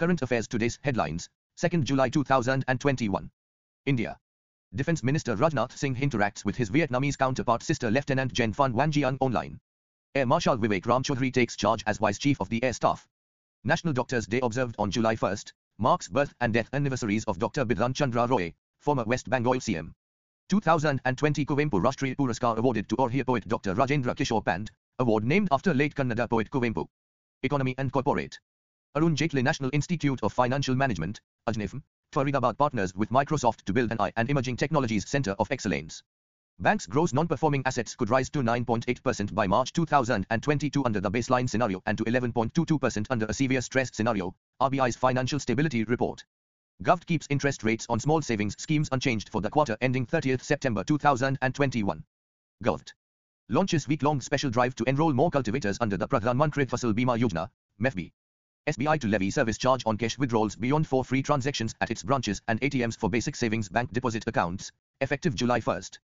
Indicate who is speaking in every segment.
Speaker 1: Current Affairs Today's headlines, 2nd July 2021. India. Defense Minister Rajnath Singh interacts with his Vietnamese counterpart Sister Lieutenant Jen Phan Van Giang online. Air Marshal Vivek Ram Chaudhary takes charge as Vice Chief of the Air Staff. National Doctors' Day observed on July 1st marks birth and death anniversaries of Dr. Bidhan Chandra Roy, former West Bengal CM. 2020 Kuvempu Rashtriya Puraskar awarded to Oriya poet Dr. Rajendra Kishore Pand, award named after late Kannada poet Kuvempu. Economy and Corporate. Arun Jaitley National Institute of Financial Management, AJNIFM, Faridabad partners with Microsoft to build an AI and Emerging Technologies Center of Excellence. Banks' gross non-performing assets could rise to 9.8% by March 2022 under the baseline scenario and to 11.22% under a severe stress scenario, RBI's Financial Stability Report. Gov keeps interest rates on small savings schemes unchanged for the quarter ending 30th September 2021. Gov launches week-long special drive to enroll more cultivators under the Pradhan Mantri Fasal Bima Yojana, MEFB. SBI to levy service charge on cash withdrawals beyond four free transactions at its branches and ATMs for basic savings bank deposit accounts, effective July 1st.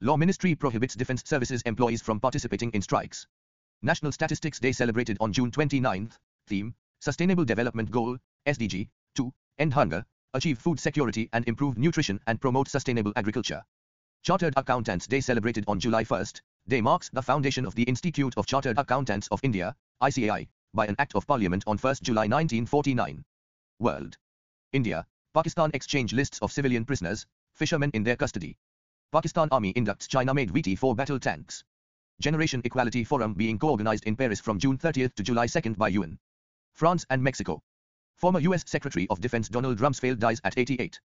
Speaker 1: Law Ministry prohibits defense services employees from participating in strikes. National Statistics Day celebrated on June 29th. Theme, Sustainable Development Goal, SDG, 2, End Hunger, Achieve Food Security and Improve Nutrition and Promote Sustainable Agriculture. Chartered Accountants Day celebrated on July 1st. Day marks the foundation of the Institute of Chartered Accountants of India, ICAI, by an Act of Parliament on 1 July 1949. World. India, Pakistan exchange lists of civilian prisoners, fishermen in their custody. Pakistan Army inducts China-made VT-4 battle tanks. Generation Equality Forum being co-organized in Paris from June 30 to July 2 by UN. France and Mexico. Former US Secretary of Defense Donald Rumsfeld dies at 88.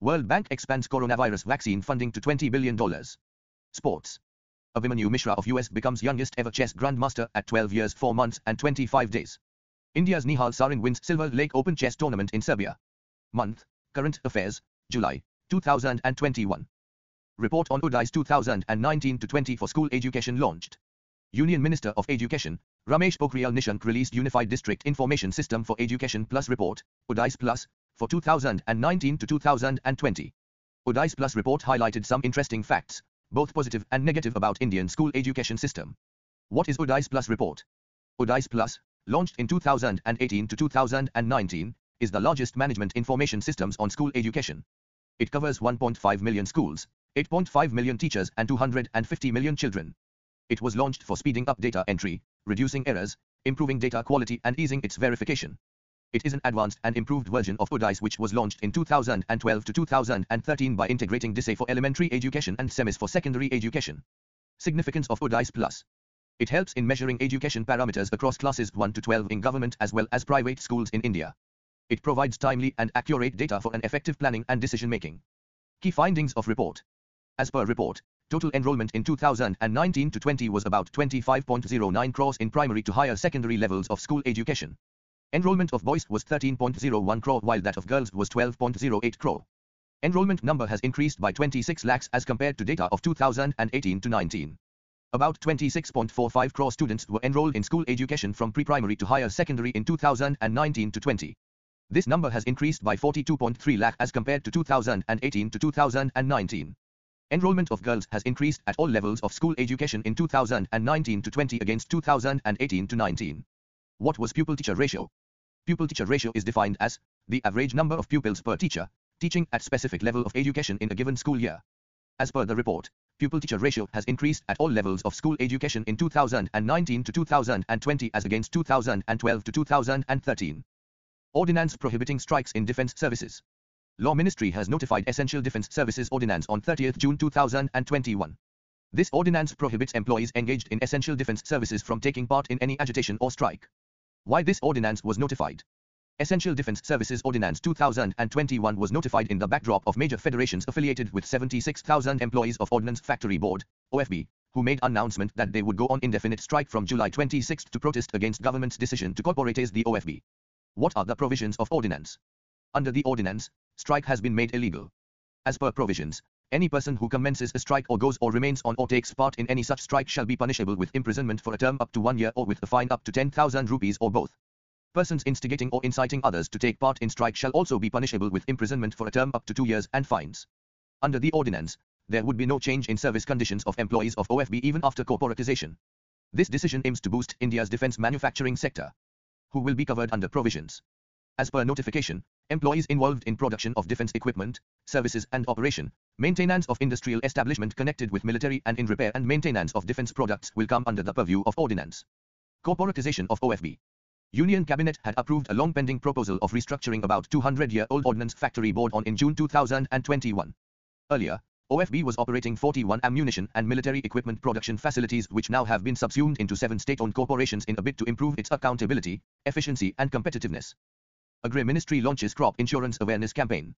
Speaker 1: World Bank expands coronavirus vaccine funding to $20 billion. Sports. Abhimanyu Mishra of US becomes youngest ever chess grandmaster at 12 years 4 months and 25 days. India's Nihal Sarin wins Silver Lake Open Chess Tournament in Serbia. Month, Current Affairs, July, 2021. Report on UDISE 2019-20 for school education launched. Union Minister of Education, Ramesh Pokhriyal Nishank released Unified District Information System for Education Plus Report, UDISE Plus, for 2019 to 2020. UDISE Plus report highlighted some interesting facts, both positive and negative about Indian school education system. What is UDISE Plus report? UDISE Plus, launched in 2018 to 2019, is the largest management information systems on school education. It covers 1.5 million schools, 8.5 million teachers and 250 million children. It was launched for speeding up data entry, reducing errors, improving data quality and easing its verification. It is an advanced and improved version of UDISE which was launched in 2012 to 2013 by integrating DISE for elementary education and SEMIS for secondary education. Significance of UDISE Plus. It helps in measuring education parameters across classes 1 to 12 in government as well as private schools in India. It provides timely and accurate data for an effective planning and decision making. Key findings of report. As per report, total enrollment in 2019 to 20 was about 25.09 crores in primary to higher secondary levels of school education. Enrollment of boys was 13.01 crore while that of girls was 12.08 crore. Enrollment number has increased by 26 lakhs as compared to data of 2018 to 19. About 26.45 crore students were enrolled in school education from pre-primary to higher secondary in 2019 to 20. This number has increased by 42.3 lakh as compared to 2018 to 2019. Enrollment of girls has increased at all levels of school education in 2019 to 20 against 2018 to 19. What was pupil-teacher ratio? Pupil-teacher ratio is defined as the average number of pupils per teacher, teaching at specific level of education in a given school year. As per the report, pupil-teacher ratio has increased at all levels of school education in 2019 to 2020 as against 2012 to 2013. Ordinance prohibiting strikes in defense services. Law Ministry has notified Essential Defense Services Ordinance on 30th June 2021. This ordinance prohibits employees engaged in essential defense services from taking part in any agitation or strike. Why this ordinance was notified? Essential Defense Services Ordinance 2021 was notified in the backdrop of major federations affiliated with 76,000 employees of Ordnance Factory Board, OFB, who made announcement that they would go on indefinite strike from July 26 to protest against government's decision to corporatize the OFB. What are the provisions of ordinance? Under the ordinance, strike has been made illegal. As per provisions, any person who commences a strike or goes or remains on or takes part in any such strike shall be punishable with imprisonment for a term up to one year or with a fine up to 10,000 rupees or both. Persons instigating or inciting others to take part in strike shall also be punishable with imprisonment for a term up to two years and fines. Under the ordinance, there would be no change in service conditions of employees of OFB even after corporatization. This decision aims to boost India's defense manufacturing sector. Who will be covered under provisions? As per notification, employees involved in production of defense equipment, services and operation, maintenance of industrial establishment connected with military and in repair and maintenance of defense products will come under the purview of ordinance. Corporatization of OFB. Union Cabinet had approved a long-pending proposal of restructuring about 200-year-old Ordnance Factory Board on in June 2021. Earlier, OFB was operating 41 ammunition and military equipment production facilities which now have been subsumed into seven state-owned corporations in a bid to improve its accountability, efficiency and competitiveness. Agri Ministry launches crop insurance awareness campaign.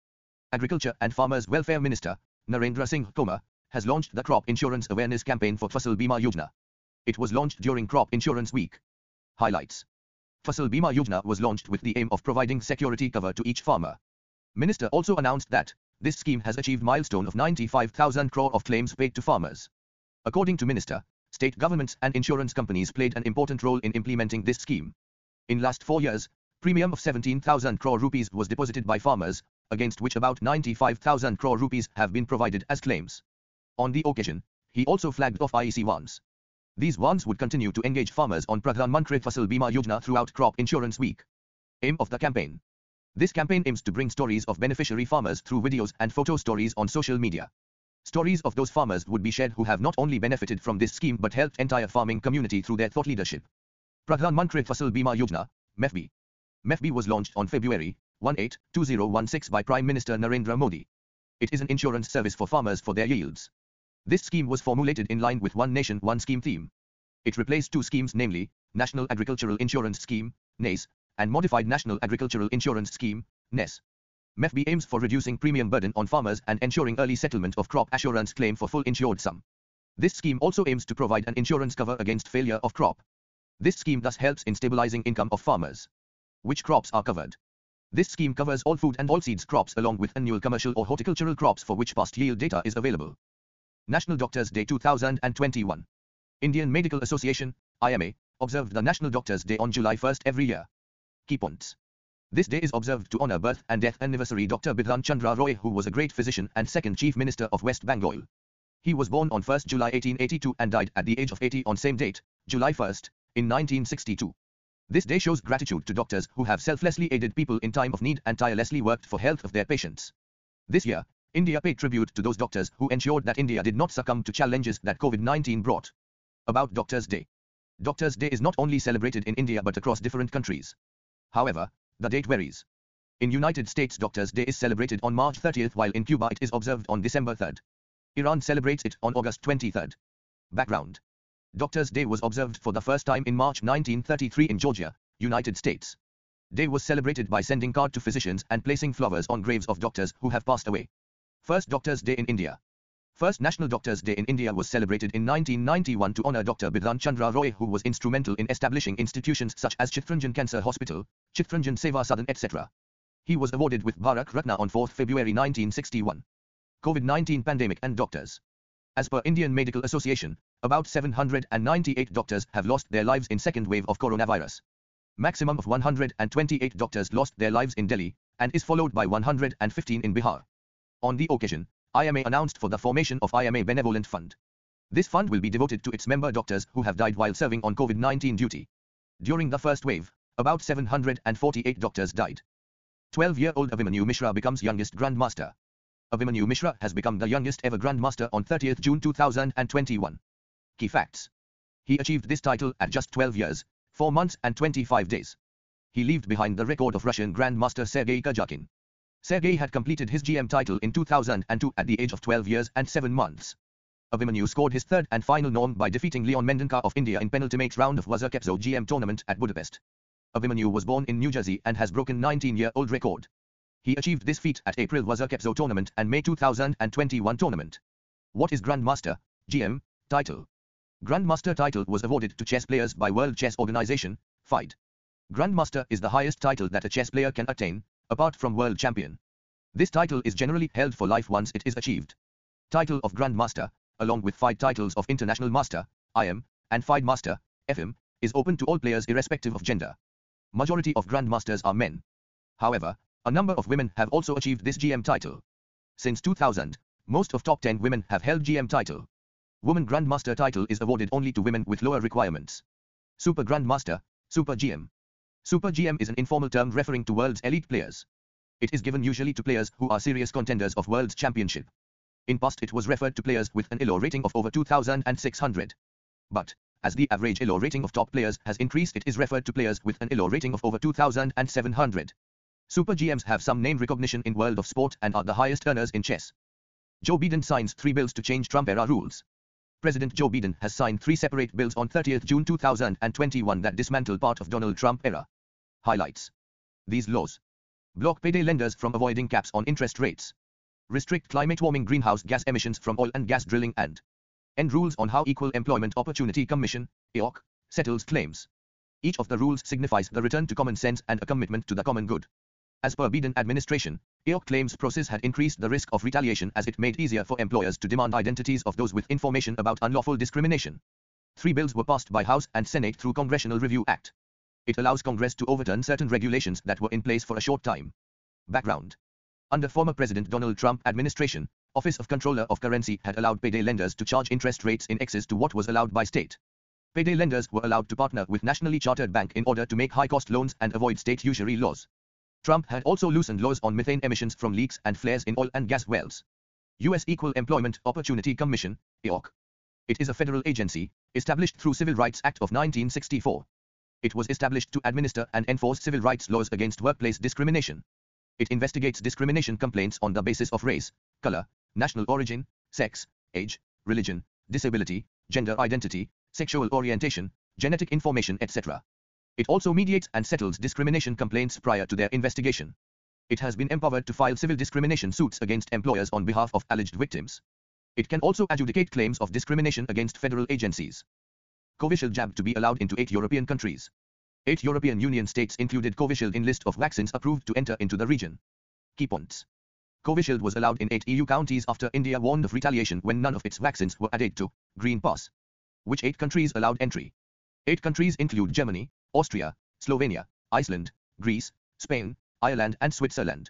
Speaker 1: Agriculture and Farmers Welfare Minister, Narendra Singh Tomar, has launched the crop insurance awareness campaign for Fasal Bima Yojana. It was launched during Crop Insurance Week. Highlights Fasal Bima Yojana was launched with the aim of providing security cover to each farmer. Minister also announced that this scheme has achieved milestone of 95,000 crore of claims paid to farmers. According to Minister, state governments and insurance companies played an important role in implementing this scheme. In last four years, premium of 17,000 crore rupees was deposited by farmers, against which about 95,000 crore rupees have been provided as claims. On the occasion, he also flagged off IEC ones. These ones would continue to engage farmers on Pradhan Mantri Fasal Bima Yojana throughout Crop Insurance Week. Aim of the campaign. This campaign aims to bring stories of beneficiary farmers through videos and photo stories on social media. Stories of those farmers would be shared who have not only benefited from this scheme but helped entire farming community through their thought leadership. Pradhan Mantri Fasal Bima Yojana, MEFB. MEFB was launched on February 18, 2016 by Prime Minister Narendra Modi. It is an insurance service for farmers for their yields. This scheme was formulated in line with One Nation One Scheme theme. It replaced two schemes namely, National Agricultural Insurance Scheme, NAIS, and Modified National Agricultural Insurance Scheme, NES. MEFB aims for reducing premium burden on farmers and ensuring early settlement of crop assurance claim for full insured sum. This scheme also aims to provide an insurance cover against failure of crop. This scheme thus helps in stabilizing income of farmers. Which crops are covered? This scheme covers all food and oilseeds crops along with annual commercial or horticultural crops for which past yield data is available. National Doctors Day 2021. Indian Medical Association, IMA, observed the National Doctors Day on July 1st every year. Key points. This day is observed to honor birth and death anniversary Dr. Bidhan Chandra Roy who was a great physician and second Chief Minister of West Bengal. He was born on 1st July 1882 and died at the age of 80 on same date, July 1st, in 1962. This day shows gratitude to doctors who have selflessly aided people in time of need and tirelessly worked for health of their patients. This year, India paid tribute to those doctors who ensured that India did not succumb to challenges that COVID-19 brought. About Doctors' Day. Doctors' Day is not only celebrated in India but across different countries. However, the date varies. In United States Doctors' Day is celebrated on March 30th while in Cuba it is observed on December 3rd. Iran celebrates it on August 23rd. Background. Doctors' Day was observed for the first time in March 1933 in Georgia, United States. Day was celebrated by sending card to physicians and placing flowers on graves of doctors who have passed away. First Doctors' Day in India. First National Doctors' Day in India was celebrated in 1991 to honor Dr. Bidhan Chandra Roy who was instrumental in establishing institutions such as Chittaranjan Cancer Hospital, Chittaranjan Seva Sadan etc. He was awarded with Bharat Ratna on 4 February 1961. COVID-19 pandemic and doctors. As per Indian Medical Association, about 798 doctors have lost their lives in second wave of coronavirus. Maximum of 128 doctors lost their lives in Delhi, and is followed by 115 in Bihar. On the occasion, IMA announced for the formation of IMA Benevolent Fund. This fund will be devoted to its member doctors who have died while serving on COVID-19 duty. During the first wave, about 748 doctors died. 12-year-old Abhimanyu Mishra becomes youngest Grandmaster. Abhimanyu Mishra has become the youngest ever Grandmaster on 30th June 2021. Key facts. He achieved this title at just 12 years, 4 months and 25 days. He left behind the record of Russian Grandmaster Sergei Karjakin. Sergei had completed his GM title in 2002 at the age of 12 years and 7 months. Abhimanyu scored his third and final norm by defeating Leon Mendonca of India in penultimate round of Vezerkepzo GM tournament at Budapest. Abhimanyu was born in New Jersey and has broken 19-year-old record. He achieved this feat at April Vezerkepzo tournament and May 2021 tournament. What is Grandmaster, GM, title? Grandmaster title was awarded to chess players by World Chess Organization, FIDE. Grandmaster is the highest title that a chess player can attain, apart from world champion. This title is generally held for life once it is achieved. Title of Grandmaster, along with five titles of International Master, IM, and FIDE Master, FM, is open to all players irrespective of gender. Majority of Grandmasters are men. However, a number of women have also achieved this GM title. Since 2000, most of top 10 women have held GM title. Woman Grandmaster title is awarded only to women with lower requirements. Super Grandmaster, Super GM. Super GM is an informal term referring to world's elite players. It is given usually to players who are serious contenders of world's championship. In past it was referred to players with an ELO rating of over 2600. But, as the average ELO rating of top players has increased it is referred to players with an ELO rating of over 2700. Super GMs have some name recognition in world of sport and are the highest earners in chess. Joe Biden signs three bills to change Trump era rules. President Joe Biden has signed three separate bills on 30th June 2021 that dismantle part of Donald Trump era. Highlights. These laws block payday lenders from avoiding caps on interest rates, restrict climate warming greenhouse gas emissions from oil and gas drilling and end rules on how Equal Employment Opportunity Commission, EOC, settles claims. Each of the rules signifies the return to common sense and a commitment to the common good. As per Biden administration, EOC claims process had increased the risk of retaliation as it made easier for employers to demand identities of those with information about unlawful discrimination. Three bills were passed by House and Senate through Congressional Review Act. It allows Congress to overturn certain regulations that were in place for a short time. Background. Under former President Donald Trump administration, Office of Comptroller of Currency had allowed payday lenders to charge interest rates in excess to what was allowed by state. Payday lenders were allowed to partner with nationally chartered bank in order to make high-cost loans and avoid state usury laws. Trump had also loosened laws on methane emissions from leaks and flares in oil and gas wells. U.S. Equal Employment Opportunity Commission, EOC. It is a federal agency, established through Civil Rights Act of 1964. It was established to administer and enforce civil rights laws against workplace discrimination. It investigates discrimination complaints on the basis of race, color, national origin, sex, age, religion, disability, gender identity, sexual orientation, genetic information, etc. It also mediates and settles discrimination complaints prior to their investigation. It has been empowered to file civil discrimination suits against employers on behalf of alleged victims. It can also adjudicate claims of discrimination against federal agencies. Covishield jab to be allowed into eight European countries. Eight European Union states included Covishield in list of vaccines approved to enter into the region. Key points. Covishield was allowed in eight EU counties after India warned of retaliation when none of its vaccines were added to Green Pass. Which eight countries allowed entry? Eight countries include Germany, Austria, Slovenia, Iceland, Greece, Spain, Ireland and Switzerland.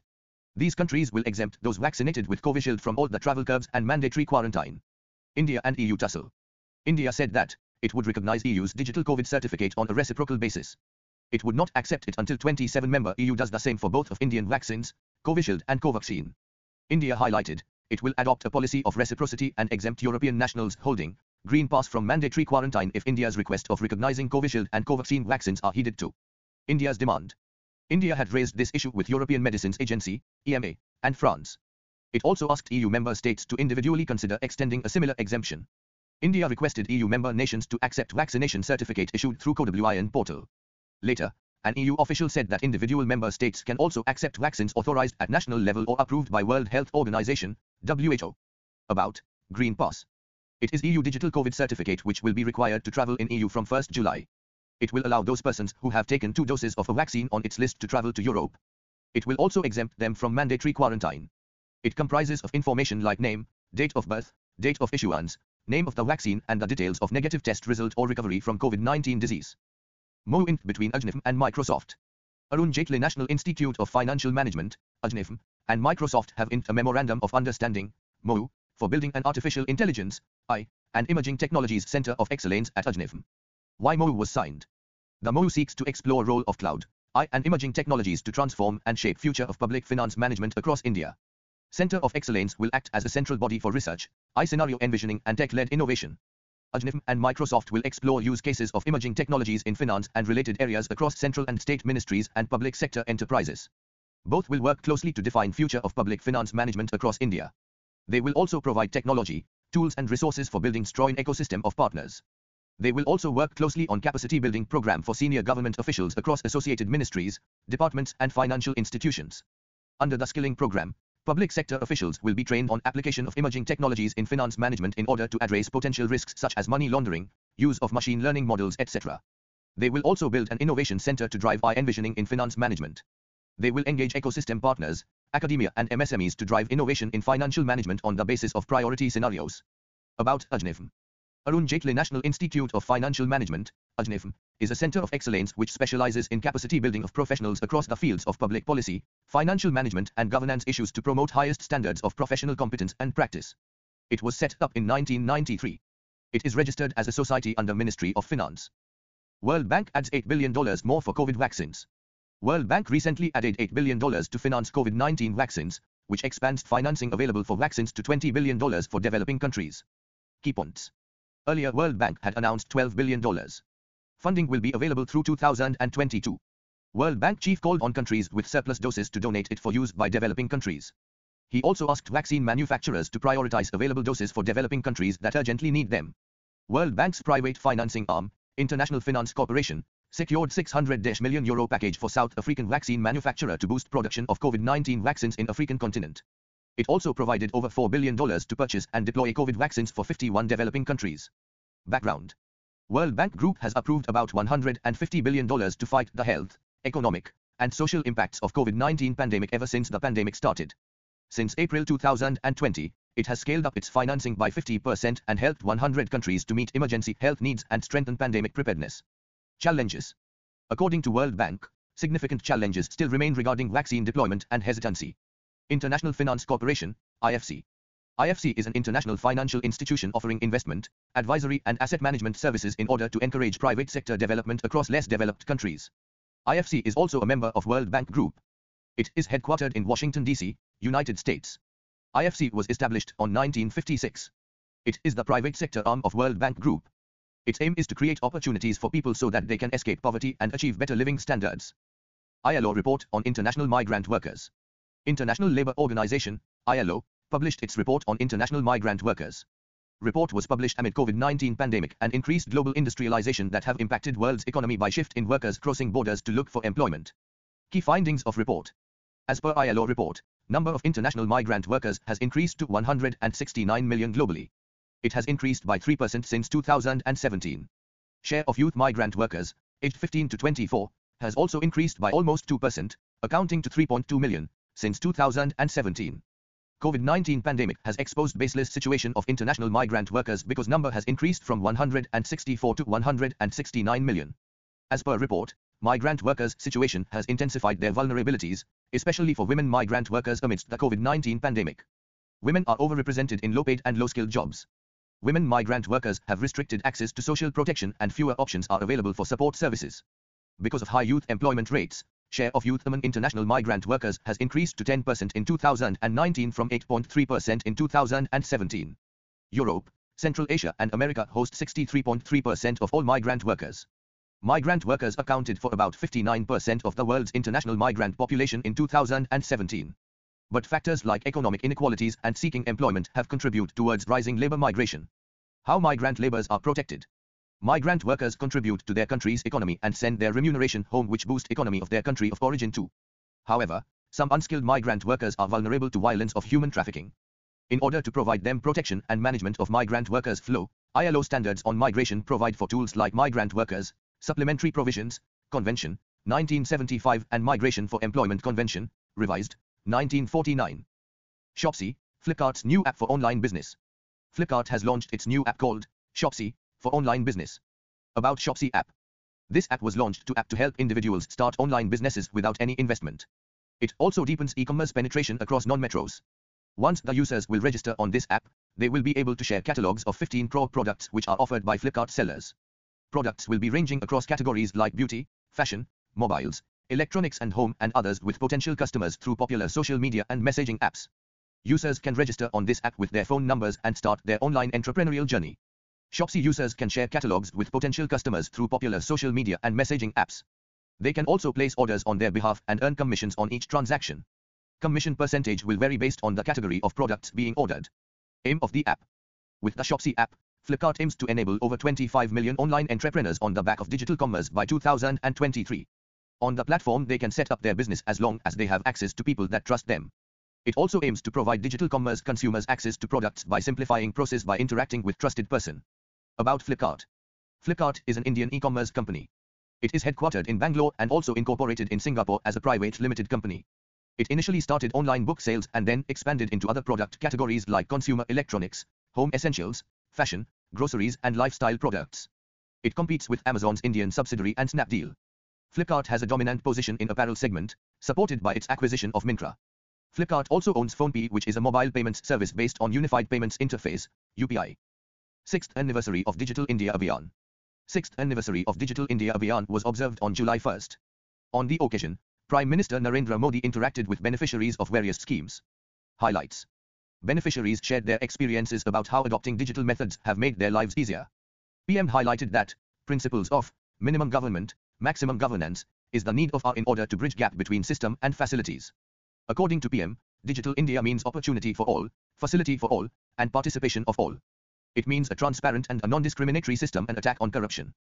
Speaker 1: These countries will exempt those vaccinated with Covishield from all the travel curbs and mandatory quarantine. India and EU tussle. India said that it would recognize EU's digital COVID certificate on a reciprocal basis. It would not accept it until 27-member EU does the same for both of Indian vaccines, Covishield and Covaxin. India highlighted, it will adopt a policy of reciprocity and exempt European nationals holding Green Pass from mandatory quarantine if India's request of recognizing Covishield and Covaxin vaccines are heeded to. India's demand. India had raised this issue with European Medicines Agency, EMA, and France. It also asked EU member states to individually consider extending a similar exemption. India requested EU member nations to accept vaccination certificate issued through CoWIN portal. Later, an EU official said that individual member states can also accept vaccines authorized at national level or approved by World Health Organization, WHO. About Green Pass. It is EU digital COVID certificate which will be required to travel in EU from 1st July. It will allow those persons who have taken two doses of a vaccine on its list to travel to Europe. It will also exempt them from mandatory quarantine. It comprises of information like name, date of birth, date of issuance, name of the vaccine and the details of negative test result or recovery from COVID-19 disease. MOU between AJNIFM and Microsoft. Arun Jaitley National Institute of Financial Management, AJNIFM, and Microsoft have inked a memorandum of understanding, MOU, for building an artificial intelligence, I, and Emerging Technologies Center of Excellence at AJNIFM. Why MOU was signed. The MOU seeks to explore role of cloud, I and emerging technologies to transform and shape future of public finance management across India. Center of Excellence will act as a central body for research, I scenario envisioning and tech-led innovation. AJNIFM and Microsoft will explore use cases of emerging technologies in finance and related areas across central and state ministries and public sector enterprises. Both will work closely to define future of public finance management across India. They will also provide technology, tools and resources for building strong ecosystem of partners. They will also work closely on capacity building program for senior government officials across associated ministries, departments and financial institutions. Under the skilling program, public sector officials will be trained on application of emerging technologies in finance management in order to address potential risks such as money laundering, use of machine learning models, etc. They will also build an innovation center to drive I envisioning in finance management. They will engage ecosystem partners, academia and MSMEs to drive innovation in financial management on the basis of priority scenarios. About AJNIFM. Arun Jaitley National Institute of Financial Management, AJNIFM, is a center of excellence which specializes in capacity building of professionals across the fields of public policy, financial management and governance issues to promote highest standards of professional competence and practice. It was set up in 1993. It is registered as a society under Ministry of Finance. World Bank adds $8 billion more for COVID vaccines. World Bank recently added $8 billion to finance COVID-19 vaccines, which expands financing available for vaccines to $20 billion for developing countries. Key points. Earlier World Bank had announced $12 billion. Funding will be available through 2022. World Bank chief called on countries with surplus doses to donate it for use by developing countries. He also asked vaccine manufacturers to prioritize available doses for developing countries that urgently need them. World Bank's private financing arm, International Finance Corporation, secured 600 million euro package for South African vaccine manufacturer to boost production of COVID-19 vaccines in African continent. It also provided over $4 billion to purchase and deploy COVID vaccines for 51 developing countries. Background World Bank Group has approved about $150 billion to fight the health, economic, and social impacts of COVID-19 pandemic ever since the pandemic started. Since April 2020, it has scaled up its financing by 50% and helped 100 countries to meet emergency health needs and strengthen pandemic preparedness. Challenges. According to World Bank, significant challenges still remain regarding vaccine deployment and hesitancy. International Finance Corporation, IFC. IFC is an international financial institution offering investment, advisory and asset management services in order to encourage private sector development across less developed countries. IFC is also a member of World Bank Group. It is headquartered in Washington, D.C., United States. IFC was established on 1956. It is the private sector arm of World Bank Group. Its aim is to create opportunities for people so that they can escape poverty and achieve better living standards. ILO report on international migrant workers. International Labour Organization, ILO, published its report on international migrant workers. Report was published amid COVID-19 pandemic and increased global industrialization that have impacted world's economy by shift in workers crossing borders to look for employment. Key findings of report. As per ILO report, number of international migrant workers has increased to 169 million globally. It has increased by 3% since 2017. Share of youth migrant workers, aged 15 to 24, has also increased by almost 2%, accounting to 3.2 million, since 2017. COVID-19 pandemic has exposed baseless situation of international migrant workers because number has increased from 164 to 169 million. As per report, migrant workers' situation has intensified their vulnerabilities, especially for women migrant workers amidst the COVID-19 pandemic. Women are overrepresented in low-paid and low-skilled jobs. Women migrant workers have restricted access to social protection and fewer options are available for support services. Because of high youth employment rates, share of youth among international migrant workers has increased to 10% in 2019 from 8.3% in 2017. Europe, Central Asia and America host 63.3% of all migrant workers. Migrant workers accounted for about 59% of the world's international migrant population in 2017. But factors like economic inequalities and seeking employment have contributed towards rising labor migration. How migrant laborers are protected. Migrant workers contribute to their country's economy and send their remuneration home which boost economy of their country of origin too. However, some unskilled migrant workers are vulnerable to violence of human trafficking. In order to provide them protection and management of migrant workers flow, ILO standards on migration provide for tools like migrant workers, Supplementary Provisions, Convention, 1975 and Migration for Employment Convention, revised, 1949. Shopsy, Flipkart's new app for online business. Flipkart has launched its new app called Shopsy for online business. About Shopsy app. This app was launched to app to help individuals start online businesses without any investment. It also deepens e-commerce penetration across non-metros. Once the users will register on this app, they will be able to share catalogs of 15 pro products which are offered by Flipkart sellers. Products will be ranging across categories like beauty, fashion, mobiles, electronics and home and others with potential customers through popular social media and messaging apps. Users can register on this app with their phone numbers and start their online entrepreneurial journey. Shopsy users can share catalogs with potential customers through popular social media and messaging apps. They can also place orders on their behalf and earn commissions on each transaction. Commission percentage will vary based on the category of products being ordered. Aim of the app. With the Shopsy app, Flipkart aims to enable over 25 million online entrepreneurs on the back of digital commerce by 2023. On the platform they can set up their business as long as they have access to people that trust them. It also aims to provide digital commerce consumers access to products by simplifying process by interacting with trusted person. About Flipkart. Flipkart is an Indian e-commerce company. It is headquartered in Bangalore and also incorporated in Singapore as a private limited company. It initially started online book sales and then expanded into other product categories like consumer electronics, home essentials, fashion, groceries and lifestyle products. It competes with Amazon's Indian subsidiary and Snapdeal. Flipkart has a dominant position in apparel segment, supported by its acquisition of Myntra. Flipkart also owns PhonePe which is a mobile payments service based on Unified Payments Interface, UPI. 6th anniversary of Digital India Abhiyan. sixth anniversary of Digital India Abhiyan was observed on July 1st. On the occasion, Prime Minister Narendra Modi interacted with beneficiaries of various schemes. Highlights Beneficiaries shared their experiences about how adopting digital methods have made their lives easier. PM highlighted that principles of minimum government, maximum governance is the need of our in order to bridge gap between system and facilities. According to PM, Digital India means opportunity for all, facility for all, and participation of all. It means a transparent and a non-discriminatory system and attack on corruption.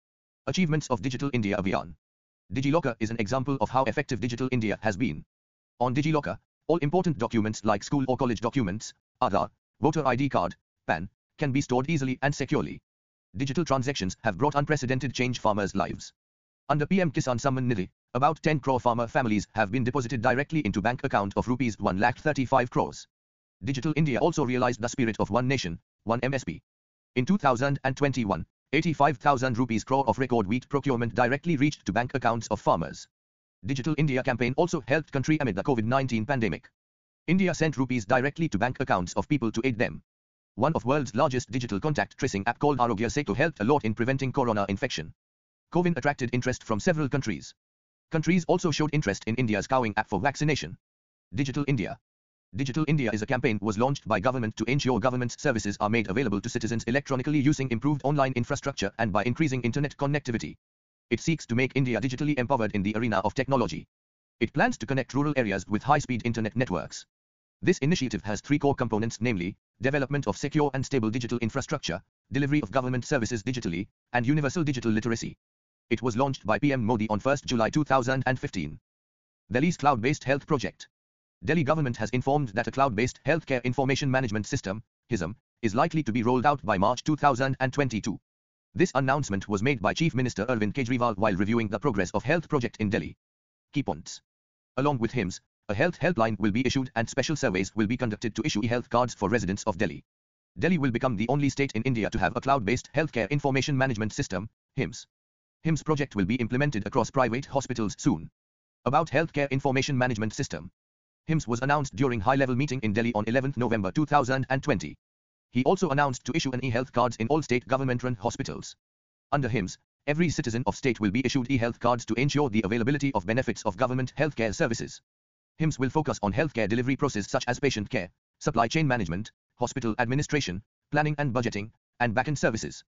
Speaker 1: Achievements of Digital India Abhiyan. DigiLocker is an example of how effective Digital India has been. On DigiLocker, all important documents like school or college documents, Aadhaar, voter ID card, PAN, can be stored easily and securely. Digital transactions have brought unprecedented change farmers' lives. Under PM Kisan Samman Nidhi, about 10 crore farmer families have been deposited directly into bank account of rupees 1,35 crores. Digital India also realized the spirit of one nation, one MSP. In 2021, 85,000 rupees crore of record wheat procurement directly reached to bank accounts of farmers. Digital India campaign also helped country amid the COVID-19 pandemic. India sent rupees directly to bank accounts of people to aid them. One of world's largest digital contact tracing app called Aarogya Setu helped a lot in preventing corona infection. COVID attracted interest from several countries. Countries also showed interest in India's CoWIN app for vaccination. Digital India Digital India is a campaign was launched by government to ensure government's services are made available to citizens electronically using improved online infrastructure and by increasing internet connectivity. It seeks to make India digitally empowered in the arena of technology. It plans to connect rural areas with high-speed internet networks. This initiative has three core components namely, development of secure and stable digital infrastructure, delivery of government services digitally, and universal digital literacy. It was launched by PM Modi on 1 July 2015. Delhi's cloud-based health project. Delhi government has informed that a cloud-based healthcare information management system, HISM, is likely to be rolled out by March 2022. This announcement was made by Chief Minister Arvind Kejriwal while reviewing the progress of health project in Delhi. Key points. Along with HIMS, a health helpline will be issued and special surveys will be conducted to issue e-health cards for residents of Delhi. Delhi will become the only state in India to have a cloud-based healthcare information management system, HIMS. HIMS project will be implemented across private hospitals soon. About healthcare information management system. HIMS was announced during high-level meeting in Delhi on 11 November 2020. He also announced to issue an e-health cards in all state government-run hospitals. Under HIMS, every citizen of state will be issued e-health cards to ensure the availability of benefits of government healthcare services. HIMS will focus on healthcare delivery process such as patient care, supply chain management, hospital administration, planning and budgeting, and backend services.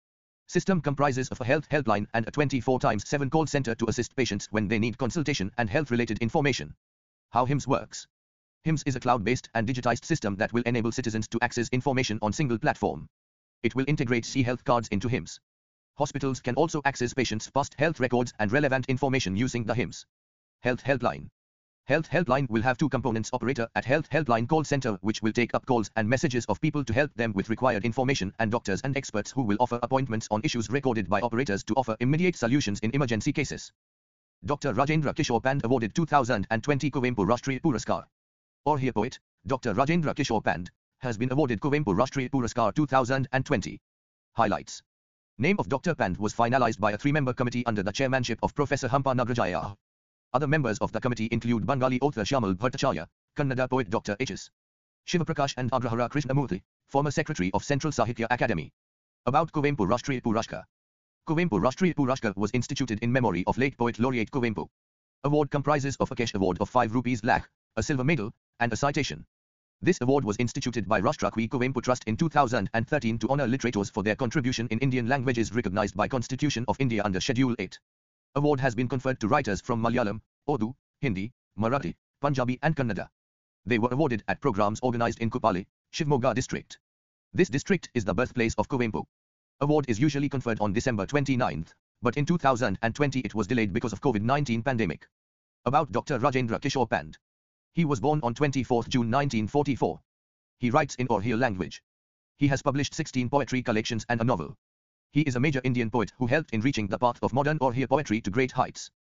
Speaker 1: System comprises of a health helpline and a 24 times 7 call center to assist patients when they need consultation and health-related information. How HIMS works. HIMS is a cloud-based and digitized system that will enable citizens to access information on single platform. It will integrate e-health cards into HIMS. Hospitals can also access patients' past health records and relevant information using the HIMS. Health Helpline. Health Helpline will have two components operator at Health Helpline call center which will take up calls and messages of people to help them with required information and doctors and experts who will offer appointments on issues recorded by operators to offer immediate solutions in emergency cases. Dr. Rajendra Kishore Pand awarded 2020 Kuvempu Rashtriya Puraskar. Orhya poet, Dr. Rajendra Kishore Pand, has been awarded Kuvempu Rashtriya Puraskar 2020. Highlights. Name of Dr. Pand was finalized by a three-member committee under the chairmanship of Professor Hampa Nagarajaiah. Other members of the committee include Bengali author Shyamal Bhattacharya, Kannada poet Dr. H.S. Shivaprakash and Agrahara Krishnamurthy, former secretary of Central Sahitya Academy. About Kuvempu Rashtriya Puraskar. Kuvempu Rashtriya Puraskar was instituted in memory of late poet laureate Kuvempu. Award comprises of a cash award of 5 rupees lakh, a silver medal, and a citation. This award was instituted by Rashtrakavi Kuvempu Trust in 2013 to honor literators for their contribution in Indian languages recognized by Constitution of India under Schedule 8. Award has been conferred to writers from Malayalam, Urdu, Hindi, Marathi, Punjabi and Kannada. They were awarded at programs organized in Kuppali, Shivamogga district. This district is the birthplace of Kuvempu. Award is usually conferred on December 29th, but in 2020 it was delayed because of COVID-19 pandemic. About Dr. Rajendra Kishore Pand. He was born on 24 June 1944. He writes in Orhiya language. He has published 16 poetry collections and a novel. He is a major Indian poet who helped in reaching the path of modern Orhiya poetry to great heights.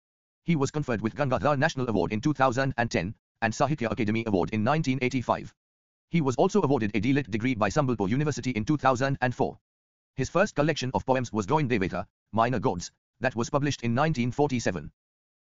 Speaker 1: He was conferred with Gangadhar National Award in 2010 and Sahitya Akademi Award in 1985. He was also awarded a D.Litt degree by Sambalpur University in 2004. His first collection of poems was Doin Deveta, Minor Gods, that was published in 1947.